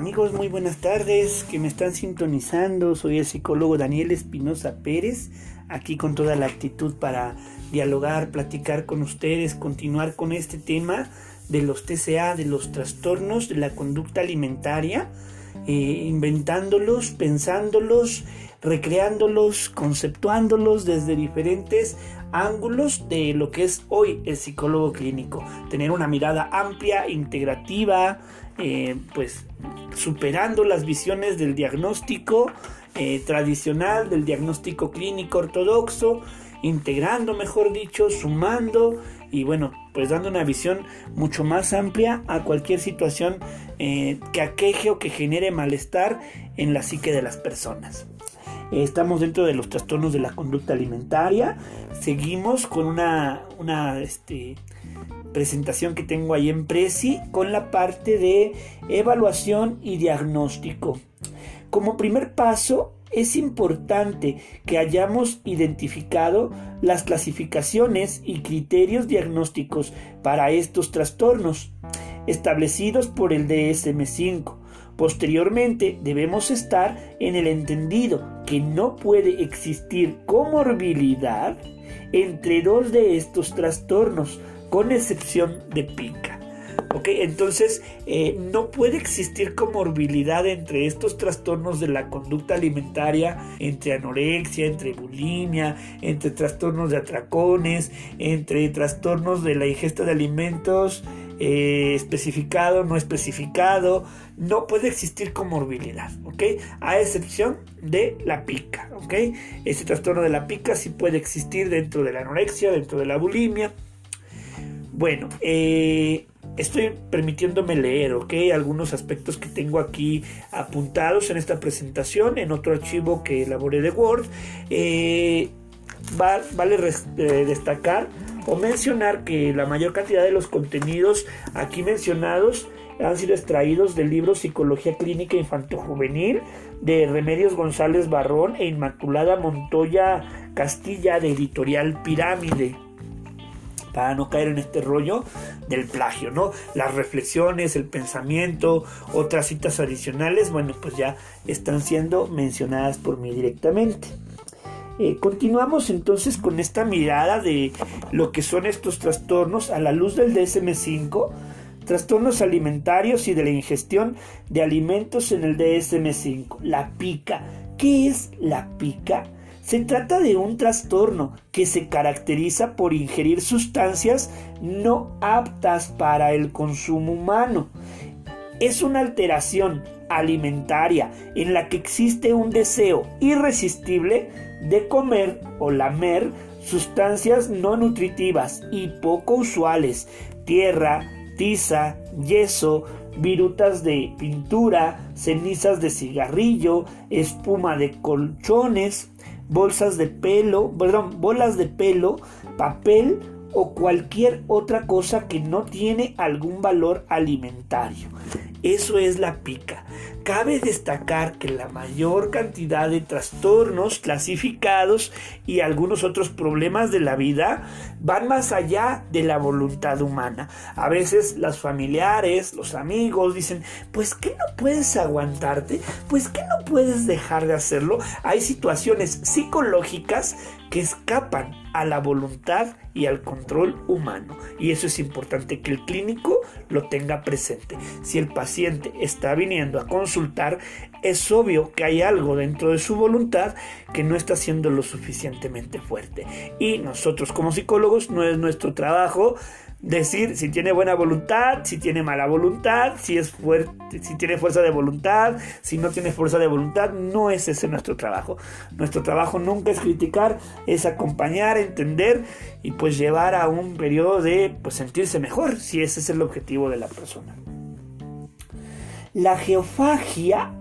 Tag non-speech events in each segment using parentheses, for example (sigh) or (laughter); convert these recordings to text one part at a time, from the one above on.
Amigos, muy buenas tardes que me están sintonizando. Soy el psicólogo Daniel Espinosa Pérez, aquí con toda la actitud para dialogar, platicar con ustedes, continuar con este tema de los TCA, de los trastornos de la conducta alimentaria, eh, inventándolos, pensándolos, recreándolos, conceptuándolos desde diferentes ángulos de lo que es hoy el psicólogo clínico. Tener una mirada amplia, integrativa, eh, pues superando las visiones del diagnóstico eh, tradicional, del diagnóstico clínico ortodoxo, integrando, mejor dicho, sumando y bueno, pues dando una visión mucho más amplia a cualquier situación eh, que aqueje o que genere malestar en la psique de las personas. Estamos dentro de los trastornos de la conducta alimentaria. Seguimos con una, una este, presentación que tengo ahí en Prezi con la parte de evaluación y diagnóstico. Como primer paso, es importante que hayamos identificado las clasificaciones y criterios diagnósticos para estos trastornos establecidos por el DSM5. Posteriormente debemos estar en el entendido que no puede existir comorbilidad entre dos de estos trastornos, con excepción de pica. ¿Ok? Entonces, eh, no puede existir comorbilidad entre estos trastornos de la conducta alimentaria, entre anorexia, entre bulimia, entre trastornos de atracones, entre trastornos de la ingesta de alimentos eh, especificado, no especificado. No puede existir comorbilidad, ¿ok? A excepción de la pica, ¿ok? Este trastorno de la pica sí puede existir dentro de la anorexia, dentro de la bulimia. Bueno, eh, estoy permitiéndome leer, ¿ok? Algunos aspectos que tengo aquí apuntados en esta presentación, en otro archivo que elaboré de Word. Eh, vale eh, destacar o mencionar que la mayor cantidad de los contenidos aquí mencionados han sido extraídos del libro Psicología Clínica Infanto-Juvenil de Remedios González Barrón e Inmaculada Montoya Castilla de Editorial Pirámide para no caer en este rollo del plagio, ¿no? Las reflexiones, el pensamiento, otras citas adicionales, bueno, pues ya están siendo mencionadas por mí directamente. Eh, continuamos entonces con esta mirada de lo que son estos trastornos a la luz del DSM5, trastornos alimentarios y de la ingestión de alimentos en el DSM5, la pica. ¿Qué es la pica? Se trata de un trastorno que se caracteriza por ingerir sustancias no aptas para el consumo humano. Es una alteración alimentaria en la que existe un deseo irresistible de comer o lamer sustancias no nutritivas y poco usuales, tierra, tiza, yeso, virutas de pintura, cenizas de cigarrillo, espuma de colchones, bolsas de pelo, perdón, bolas de pelo, papel o cualquier otra cosa que no tiene algún valor alimentario. Eso es la pica. Cabe destacar que la mayor cantidad de trastornos clasificados y algunos otros problemas de la vida van más allá de la voluntad humana. A veces las familiares, los amigos dicen, pues que no puedes aguantarte, pues que no puedes dejar de hacerlo. Hay situaciones psicológicas que escapan a la voluntad y al control humano. Y eso es importante que el clínico lo tenga presente. Si el paciente está viniendo a consultar, es obvio que hay algo dentro de su voluntad que no está siendo lo suficientemente fuerte. Y nosotros como psicólogos no es nuestro trabajo decir si tiene buena voluntad, si tiene mala voluntad, si tiene fuerza de voluntad, si no tiene fuerza de voluntad, no es ese nuestro trabajo. Nuestro trabajo nunca es criticar, es acompañar, entender y pues llevar a un periodo de pues sentirse mejor, si ese es el objetivo de la persona. La geofagia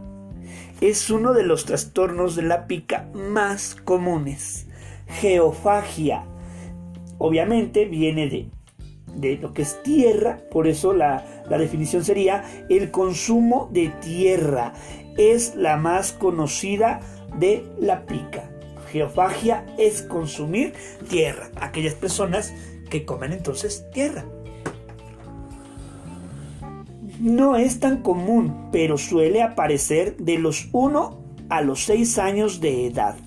es uno de los trastornos de la pica más comunes. Geofagia obviamente viene de de lo que es tierra, por eso la, definición sería el consumo de tierra. Es la más conocida de la pica. Geofagia es consumir tierra. Aquellas personas que comen entonces tierra. No es tan común, pero suele aparecer de los 1 a los 6 años de edad.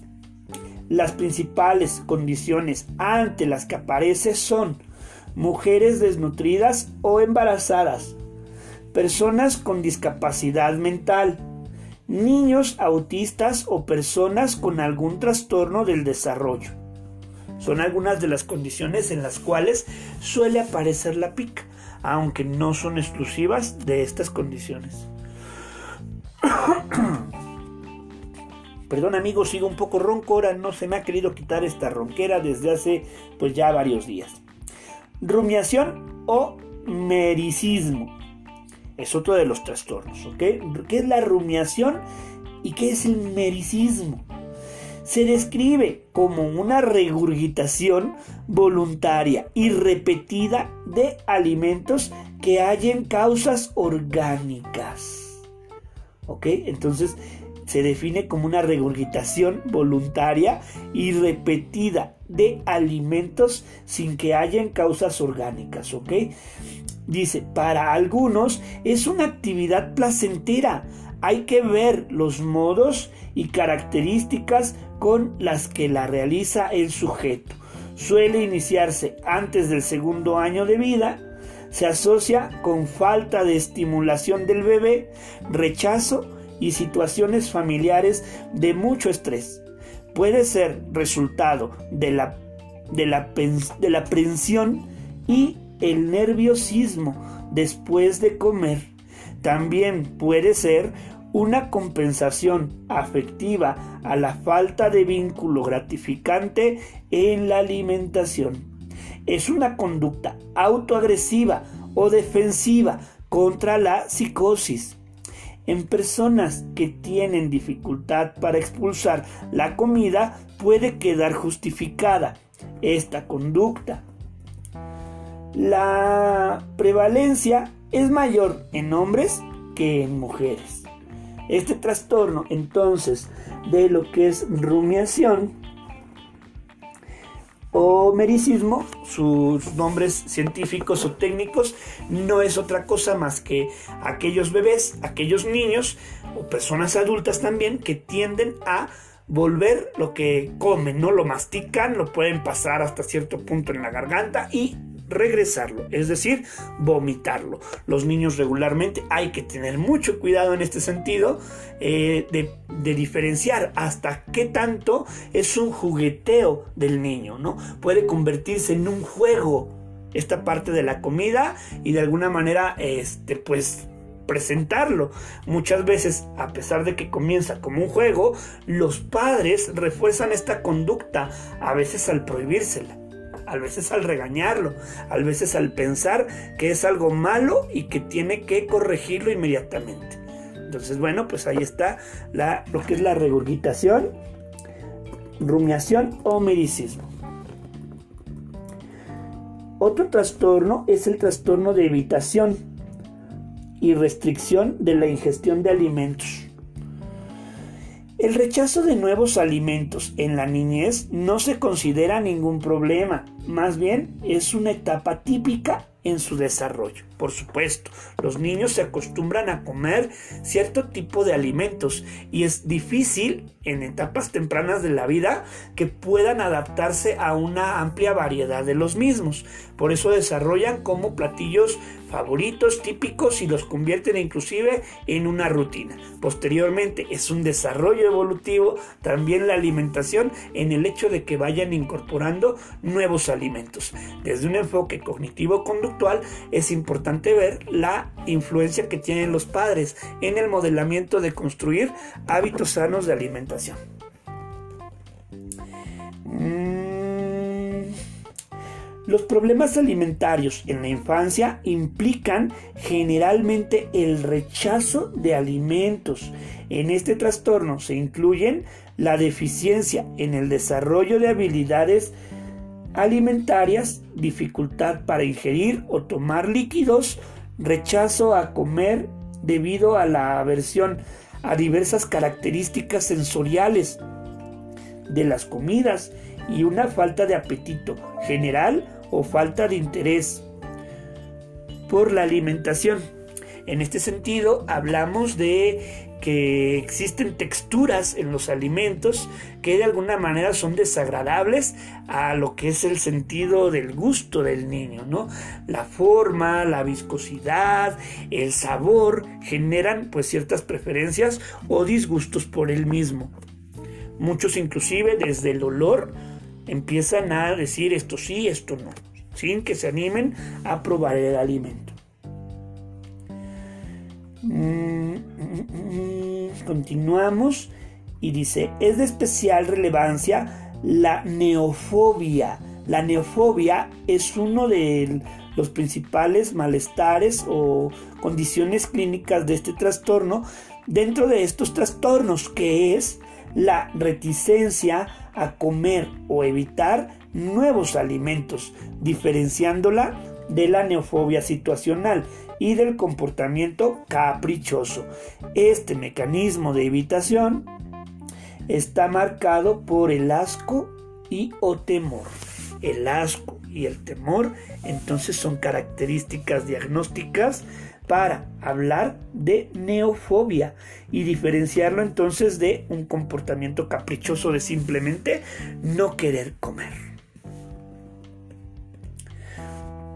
Las principales condiciones ante las que aparece son mujeres desnutridas o embarazadas, personas con discapacidad mental, niños autistas o personas con algún trastorno del desarrollo. Son algunas de las condiciones en las cuales suele aparecer la pica, aunque no son exclusivas de estas condiciones. (coughs) Perdón amigos, sigo un poco ronco, ahora no se me ha querido quitar esta ronquera desde hace pues ya varios días. Rumiación o mericismo. Es otro de los trastornos, ¿ok? ¿Qué es la rumiación y qué es el mericismo? Se describe como una regurgitación voluntaria y repetida de alimentos que hallen causas orgánicas. ¿Ok? Entonces se define como una regurgitación voluntaria y repetida de alimentos sin que hayan causas orgánicas, ¿ok? Dice, para algunos es una actividad placentera. Hay que ver los modos y características con las que la realiza el sujeto. Suele iniciarse antes del segundo año de vida. Se asocia con falta de estimulación del bebé, rechazo y situaciones familiares de mucho estrés puede ser resultado de la, de la, de la y el nerviosismo después de comer. También puede ser una compensación afectiva a la falta de vínculo gratificante en la alimentación. Es una conducta autoagresiva o defensiva contra la psicosis en personas que tienen dificultad para expulsar la comida puede quedar justificada esta conducta. La prevalencia es mayor en hombres que en mujeres. Este trastorno entonces de lo que es rumiación o mericismo, sus nombres científicos o técnicos, no es otra cosa más que aquellos bebés, aquellos niños o personas adultas también que tienden a volver lo que comen, no lo mastican, lo pueden pasar hasta cierto punto en la garganta y regresarlo, es decir, vomitarlo. Los niños regularmente hay que tener mucho cuidado en este sentido eh, de, de, diferenciar hasta qué tanto es un jugueteo del niño, ¿no? Puede convertirse en un juego esta parte de la comida y de alguna manera, este, pues presentarlo. Muchas veces, a pesar de que comienza como un juego, los padres refuerzan esta conducta, a veces al prohibírsela a veces al regañarlo, a veces al pensar que es algo malo y que tiene que corregirlo inmediatamente. Entonces, bueno, pues ahí está lo que es la regurgitación, rumiación o mericismo. Otro trastorno es el trastorno de evitación y restricción de la ingestión de alimentos. El rechazo de nuevos alimentos en la niñez no se considera ningún problema, más bien es una etapa típica en su desarrollo. Por supuesto, los niños se acostumbran a comer cierto tipo de alimentos y es difícil en etapas tempranas de la vida que puedan adaptarse a una amplia variedad de los mismos. Por eso desarrollan como platillos favoritos típicos y los convierten inclusive en una rutina. Posteriormente es un desarrollo evolutivo también la alimentación en el hecho de que vayan incorporando nuevos alimentos. Desde un enfoque cognitivo-conductual es importante ver la influencia que tienen los padres en el modelamiento de construir hábitos sanos de alimentación. Mm, los problemas alimentarios en la infancia implican generalmente el rechazo de alimentos. En este trastorno se incluyen la deficiencia en el desarrollo de habilidades alimentarias, dificultad para ingerir o tomar líquidos, rechazo a comer debido a la aversión a diversas características sensoriales de las comidas y una falta de apetito general o falta de interés por la alimentación. En este sentido, hablamos de que existen texturas en los alimentos que de alguna manera son desagradables a lo que es el sentido del gusto del niño, ¿no? La forma, la viscosidad, el sabor generan pues ciertas preferencias o disgustos por el mismo. Muchos inclusive desde el olor empiezan a decir esto sí, esto no, sin que se animen a probar el alimento. Continuamos y dice, es de especial relevancia la neofobia. La neofobia es uno de los principales malestares o condiciones clínicas de este trastorno dentro de estos trastornos, que es la reticencia a comer o evitar nuevos alimentos, diferenciándola de la neofobia situacional y del comportamiento caprichoso. Este mecanismo de evitación está marcado por el asco y o temor. El asco y el temor entonces son características diagnósticas para hablar de neofobia y diferenciarlo entonces de un comportamiento caprichoso de simplemente no querer comer.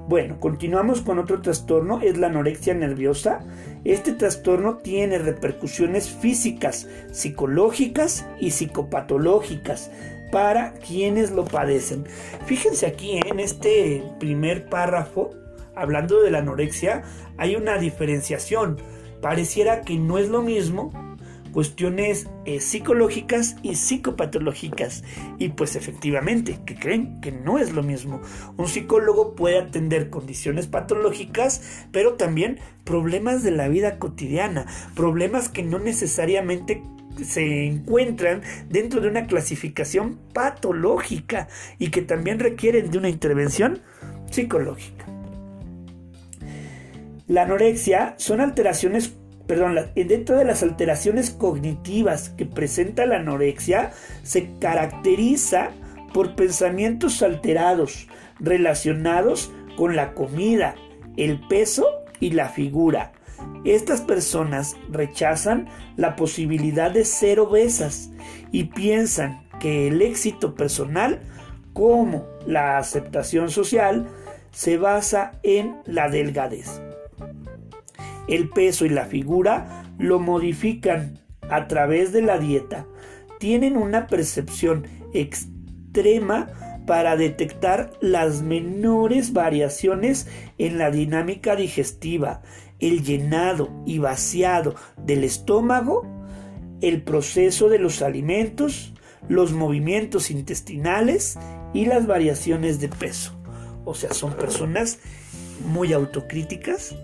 Bueno, continuamos con otro trastorno, es la anorexia nerviosa. Este trastorno tiene repercusiones físicas, psicológicas y psicopatológicas para quienes lo padecen. Fíjense aquí en este primer párrafo, hablando de la anorexia, hay una diferenciación. Pareciera que no es lo mismo cuestiones eh, psicológicas y psicopatológicas. Y pues efectivamente, que creen que no es lo mismo. Un psicólogo puede atender condiciones patológicas, pero también problemas de la vida cotidiana, problemas que no necesariamente se encuentran dentro de una clasificación patológica y que también requieren de una intervención psicológica. La anorexia son alteraciones perdón, dentro de las alteraciones cognitivas que presenta la anorexia, se caracteriza por pensamientos alterados relacionados con la comida, el peso y la figura. Estas personas rechazan la posibilidad de ser obesas y piensan que el éxito personal, como la aceptación social, se basa en la delgadez el peso y la figura lo modifican a través de la dieta. Tienen una percepción extrema para detectar las menores variaciones en la dinámica digestiva, el llenado y vaciado del estómago, el proceso de los alimentos, los movimientos intestinales y las variaciones de peso. O sea, son personas muy autocríticas,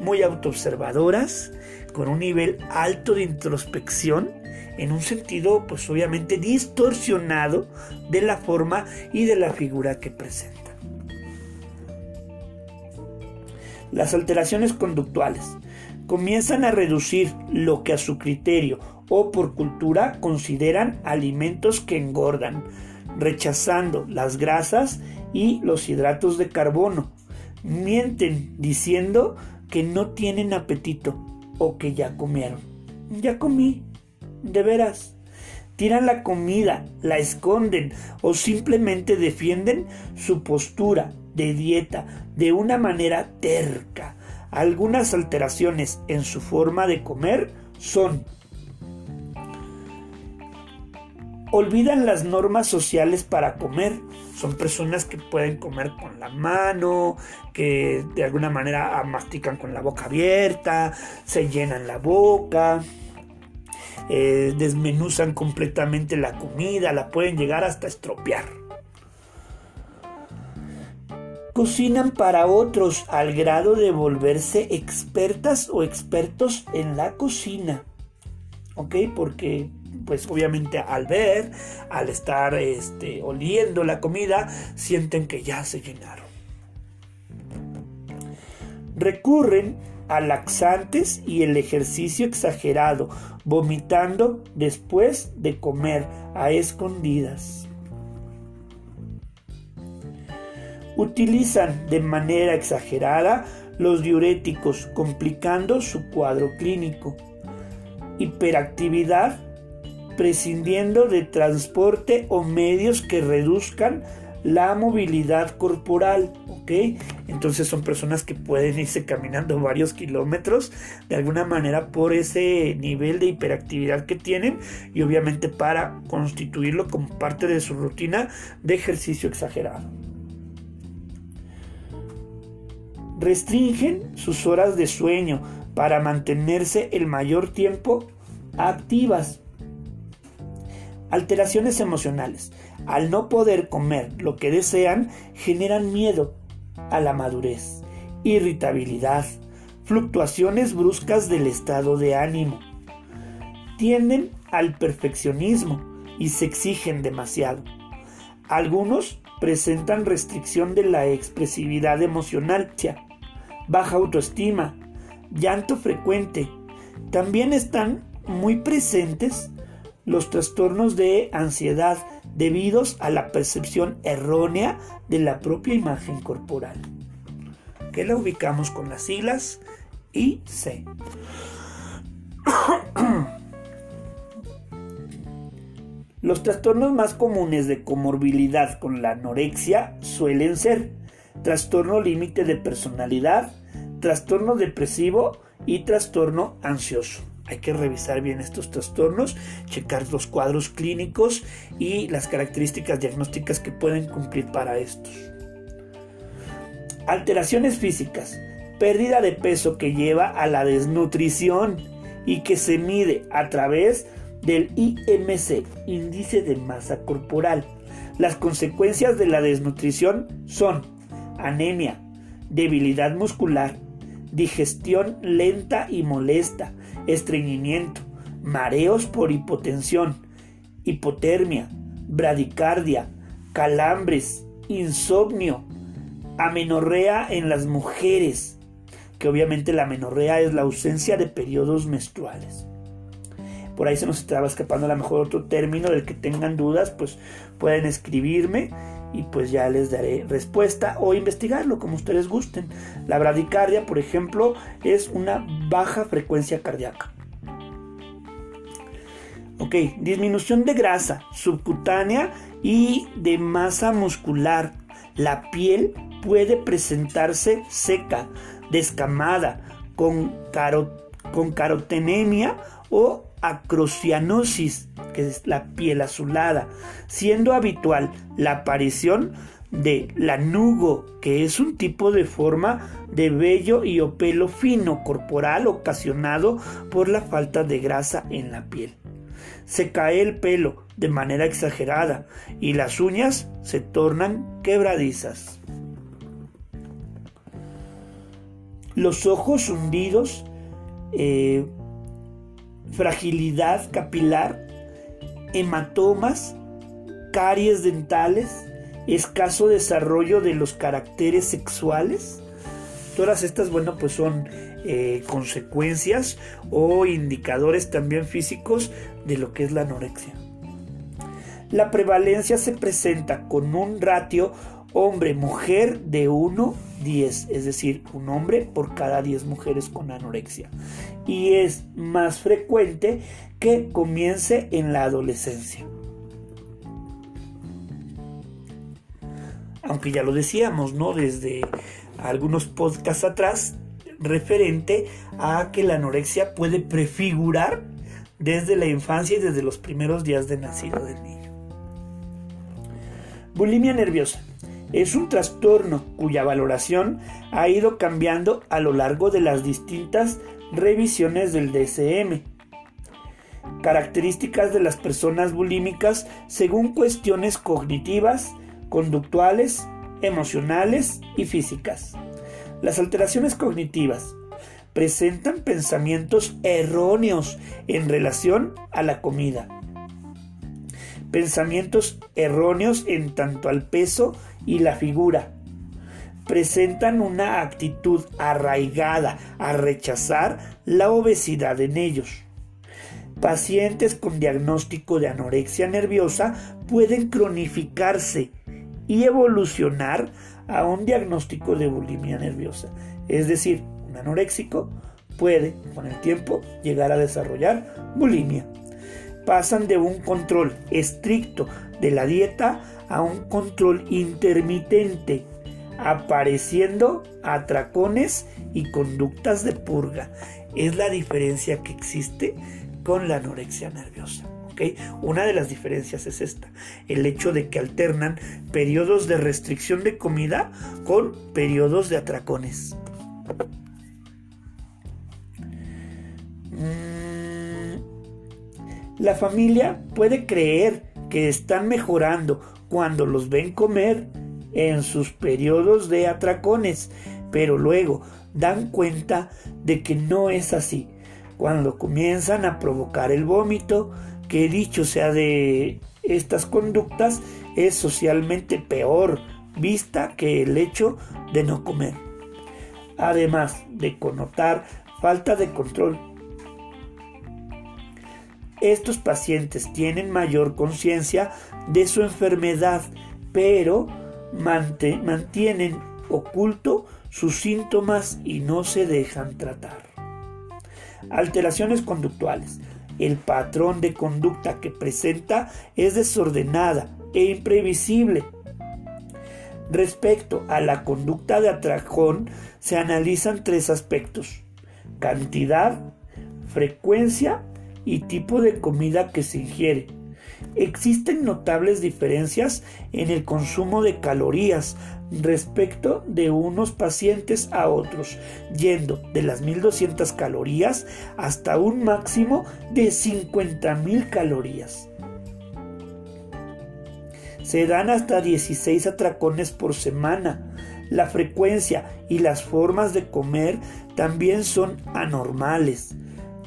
muy autoobservadoras, con un nivel alto de introspección, en un sentido pues obviamente distorsionado de la forma y de la figura que presentan. Las alteraciones conductuales comienzan a reducir lo que a su criterio o por cultura consideran alimentos que engordan, rechazando las grasas y los hidratos de carbono. Mienten diciendo que no tienen apetito o que ya comieron. Ya comí, de veras. Tiran la comida, la esconden o simplemente defienden su postura de dieta de una manera terca. Algunas alteraciones en su forma de comer son olvidan las normas sociales para comer, son personas que pueden comer con la mano, que de alguna manera mastican con la boca abierta, se llenan la boca, eh, desmenuzan completamente la comida, la pueden llegar hasta estropear. Cocinan para otros al grado de volverse expertas o expertos en la cocina. ¿Ok? Porque pues obviamente al ver, al estar este, oliendo la comida, sienten que ya se llenaron. Recurren a laxantes y el ejercicio exagerado, vomitando después de comer a escondidas. Utilizan de manera exagerada los diuréticos, complicando su cuadro clínico. Hiperactividad, prescindiendo de transporte o medios que reduzcan la movilidad corporal, ¿ok? Entonces son personas que pueden irse caminando varios kilómetros de alguna manera por ese nivel de hiperactividad que tienen y obviamente para constituirlo como parte de su rutina de ejercicio exagerado. Restringen sus horas de sueño para mantenerse el mayor tiempo activas. Alteraciones emocionales. Al no poder comer lo que desean, generan miedo a la madurez, irritabilidad, fluctuaciones bruscas del estado de ánimo. Tienden al perfeccionismo y se exigen demasiado. Algunos presentan restricción de la expresividad emocional, baja autoestima, llanto frecuente. También están muy presentes los trastornos de ansiedad debidos a la percepción errónea de la propia imagen corporal, que la ubicamos con las siglas IC. Los trastornos más comunes de comorbilidad con la anorexia suelen ser trastorno límite de personalidad, trastorno depresivo y trastorno ansioso. Hay que revisar bien estos trastornos, checar los cuadros clínicos y las características diagnósticas que pueden cumplir para estos. Alteraciones físicas. Pérdida de peso que lleva a la desnutrición y que se mide a través del IMC, índice de masa corporal. Las consecuencias de la desnutrición son anemia, debilidad muscular, digestión lenta y molesta, estreñimiento, mareos por hipotensión, hipotermia, bradicardia, calambres, insomnio, amenorrea en las mujeres, que obviamente la amenorrea es la ausencia de periodos menstruales. Por ahí se nos estaba escapando a lo mejor otro término del que tengan dudas, pues pueden escribirme y pues ya les daré respuesta o investigarlo como ustedes gusten. La bradicardia, por ejemplo, es una baja frecuencia cardíaca. Ok, disminución de grasa subcutánea y de masa muscular. La piel puede presentarse seca, descamada, con, con carotenemia o acrocianosis, que es la piel azulada, siendo habitual la aparición de lanugo, que es un tipo de forma de vello y o pelo fino corporal ocasionado por la falta de grasa en la piel. Se cae el pelo de manera exagerada y las uñas se tornan quebradizas. Los ojos hundidos eh, fragilidad capilar, hematomas, caries dentales, escaso desarrollo de los caracteres sexuales. Todas estas, bueno, pues son eh, consecuencias o indicadores también físicos de lo que es la anorexia. La prevalencia se presenta con un ratio hombre-mujer de 1 10, es decir, un hombre por cada 10 mujeres con anorexia. Y es más frecuente que comience en la adolescencia. Aunque ya lo decíamos, ¿no? Desde algunos podcasts atrás, referente a que la anorexia puede prefigurar desde la infancia y desde los primeros días de nacido del niño. Bulimia nerviosa es un trastorno cuya valoración ha ido cambiando a lo largo de las distintas revisiones del DSM. Características de las personas bulímicas según cuestiones cognitivas, conductuales, emocionales y físicas. Las alteraciones cognitivas presentan pensamientos erróneos en relación a la comida. Pensamientos erróneos en tanto al peso y la figura. Presentan una actitud arraigada a rechazar la obesidad en ellos. Pacientes con diagnóstico de anorexia nerviosa pueden cronificarse y evolucionar a un diagnóstico de bulimia nerviosa. Es decir, un anoréxico puede con el tiempo llegar a desarrollar bulimia. Pasan de un control estricto de la dieta a un control intermitente, apareciendo atracones y conductas de purga. Es la diferencia que existe con la anorexia nerviosa. Una de las diferencias es esta, el hecho de que alternan periodos de restricción de comida con periodos de atracones. La familia puede creer que están mejorando cuando los ven comer en sus periodos de atracones, pero luego dan cuenta de que no es así. Cuando comienzan a provocar el vómito, que dicho sea de estas conductas, es socialmente peor vista que el hecho de no comer. Además de connotar falta de control. Estos pacientes tienen mayor conciencia de su enfermedad, pero mantienen oculto sus síntomas y no se dejan tratar. Alteraciones conductuales. El patrón de conducta que presenta es desordenada e imprevisible. Respecto a la conducta de atracón, se analizan tres aspectos. Cantidad, frecuencia y tipo de comida que se ingiere. Existen notables diferencias en el consumo de calorías respecto de unos pacientes a otros, yendo de las 1200 calorías hasta un máximo de 50.000 calorías. Se dan hasta 16 atracones por semana. La frecuencia y las formas de comer también son anormales.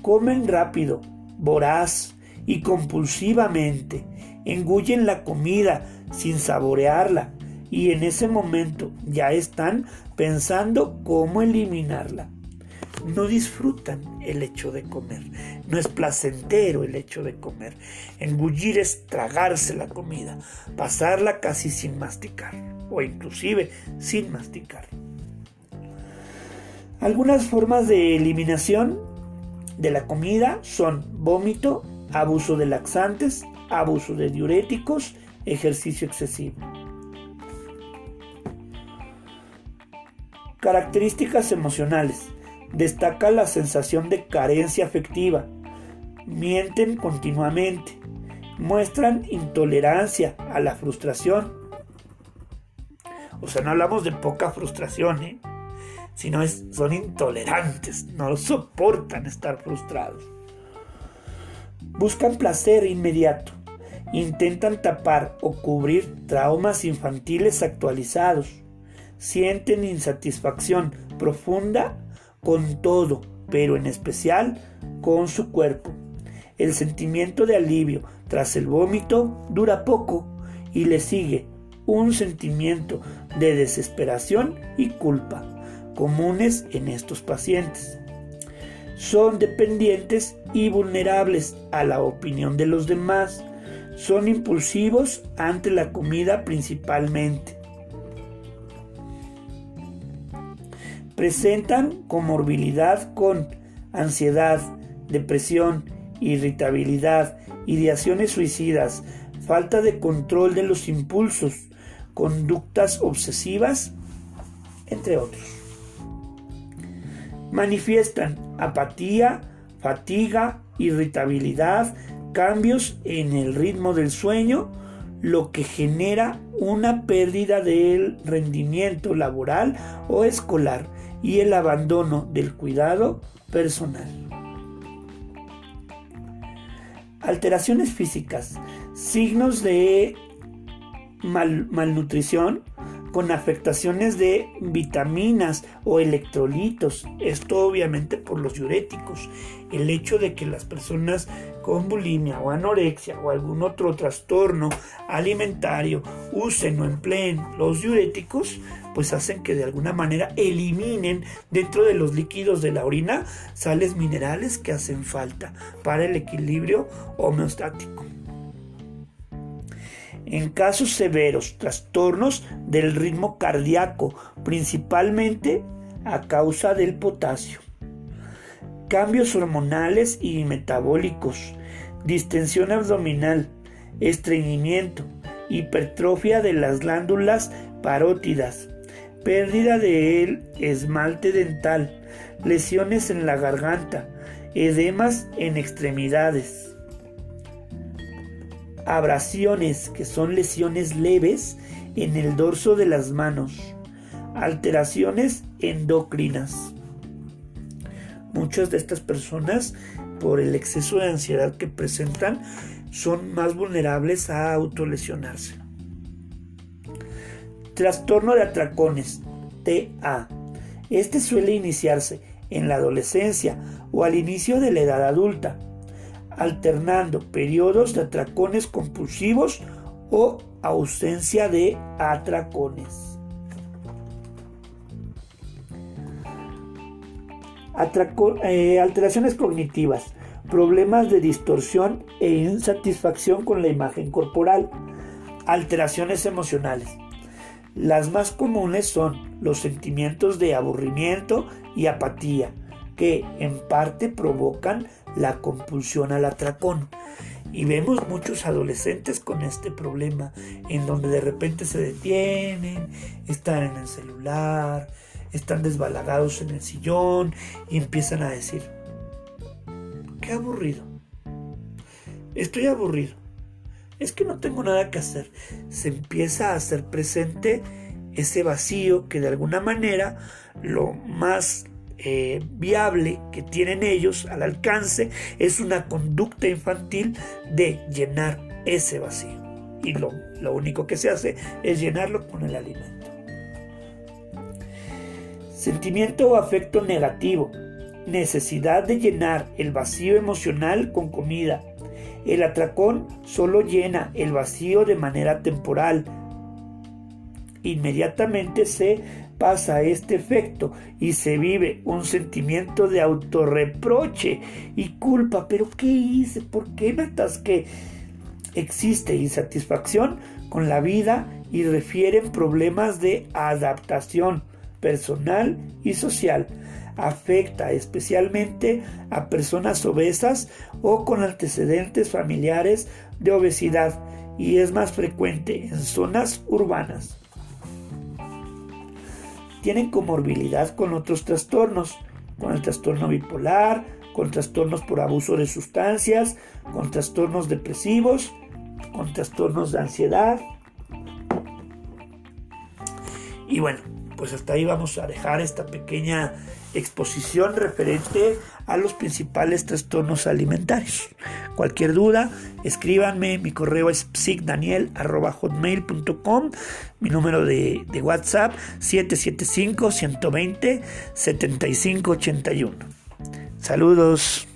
Comen rápido, voraz, y compulsivamente engullen la comida sin saborearla y en ese momento ya están pensando cómo eliminarla. No disfrutan el hecho de comer, no es placentero el hecho de comer. Engullir es tragarse la comida, pasarla casi sin masticar o inclusive sin masticar. Algunas formas de eliminación de la comida son vómito, abuso de laxantes, abuso de diuréticos, ejercicio excesivo. Características emocionales. Destaca la sensación de carencia afectiva. Mienten continuamente. Muestran intolerancia a la frustración. O sea, no hablamos de poca frustración, ¿eh? Sino es, son intolerantes, no soportan estar frustrados. Buscan placer inmediato. Intentan tapar o cubrir traumas infantiles actualizados. Sienten insatisfacción profunda con todo, pero en especial con su cuerpo. El sentimiento de alivio tras el vómito dura poco y le sigue un sentimiento de desesperación y culpa, comunes en estos pacientes son dependientes y vulnerables a la opinión de los demás. Son impulsivos ante la comida principalmente. Presentan comorbilidad con ansiedad, depresión, irritabilidad, ideaciones suicidas, falta de control de los impulsos, conductas obsesivas, entre otros manifiestan apatía, fatiga, irritabilidad, cambios en el ritmo del sueño, lo que genera una pérdida del rendimiento laboral o escolar y el abandono del cuidado personal. Alteraciones físicas, signos de malnutrición, con afectaciones de vitaminas o electrolitos. Esto obviamente por los diuréticos. El hecho de que las personas con bulimia o anorexia o algún otro trastorno alimentario usen o empleen los diuréticos, pues hacen que de alguna manera eliminen dentro de los líquidos de la orina sales minerales que hacen falta para el equilibrio homeostático. En casos severos, trastornos del ritmo cardíaco, principalmente a causa del potasio. Cambios hormonales y metabólicos, distensión abdominal, estreñimiento, hipertrofia de las glándulas parótidas, pérdida del esmalte dental, lesiones en la garganta, edemas en extremidades, abrasiones, que son lesiones leves en el dorso de las manos, alteraciones endocrinas. Muchas de estas personas, por el exceso de ansiedad que presentan, son más vulnerables a autolesionarse. Trastorno de atracones, TA. Este suele iniciarse en la adolescencia o al inicio de la edad adulta, alternando periodos de atracones compulsivos o ausencia de atracones. Eh, alteraciones cognitivas, problemas de distorsión e insatisfacción con la imagen corporal, alteraciones emocionales. Las más comunes son los sentimientos de aburrimiento y apatía, que en parte provocan la compulsión al atracón. Y vemos muchos adolescentes con este problema, en donde de repente se detienen, están en el celular, están desbalagados en el sillón y empiezan a decir, qué aburrido, estoy aburrido, es que no tengo nada que hacer. Se empieza a hacer presente ese vacío que de alguna manera lo más eh, viable que tienen ellos al alcance es una conducta infantil de llenar ese vacío. Y lo, lo único que se hace es llenarlo con el alimento. Sentimiento o afecto negativo. Necesidad de llenar el vacío emocional con comida. El atracón solo llena el vacío de manera temporal. Inmediatamente se pasa este efecto y se vive un sentimiento de autorreproche y culpa. ¿Pero qué hice? ¿Por qué me atasqué? Existe insatisfacción con la vida y refieren problemas de adaptación personal y social. Afecta especialmente a personas obesas o con antecedentes familiares de obesidad y es más frecuente en zonas urbanas. Tienen comorbilidad con otros trastornos, con el trastorno bipolar, con trastornos por abuso de sustancias, con trastornos depresivos, con trastornos de ansiedad. Y bueno, pues hasta ahí vamos a dejar esta pequeña exposición referente a los principales trastornos alimentarios. Cualquier duda, escríbanme, mi correo es psicdaniel.com, mi número de, de WhatsApp 775-120-7581. Saludos.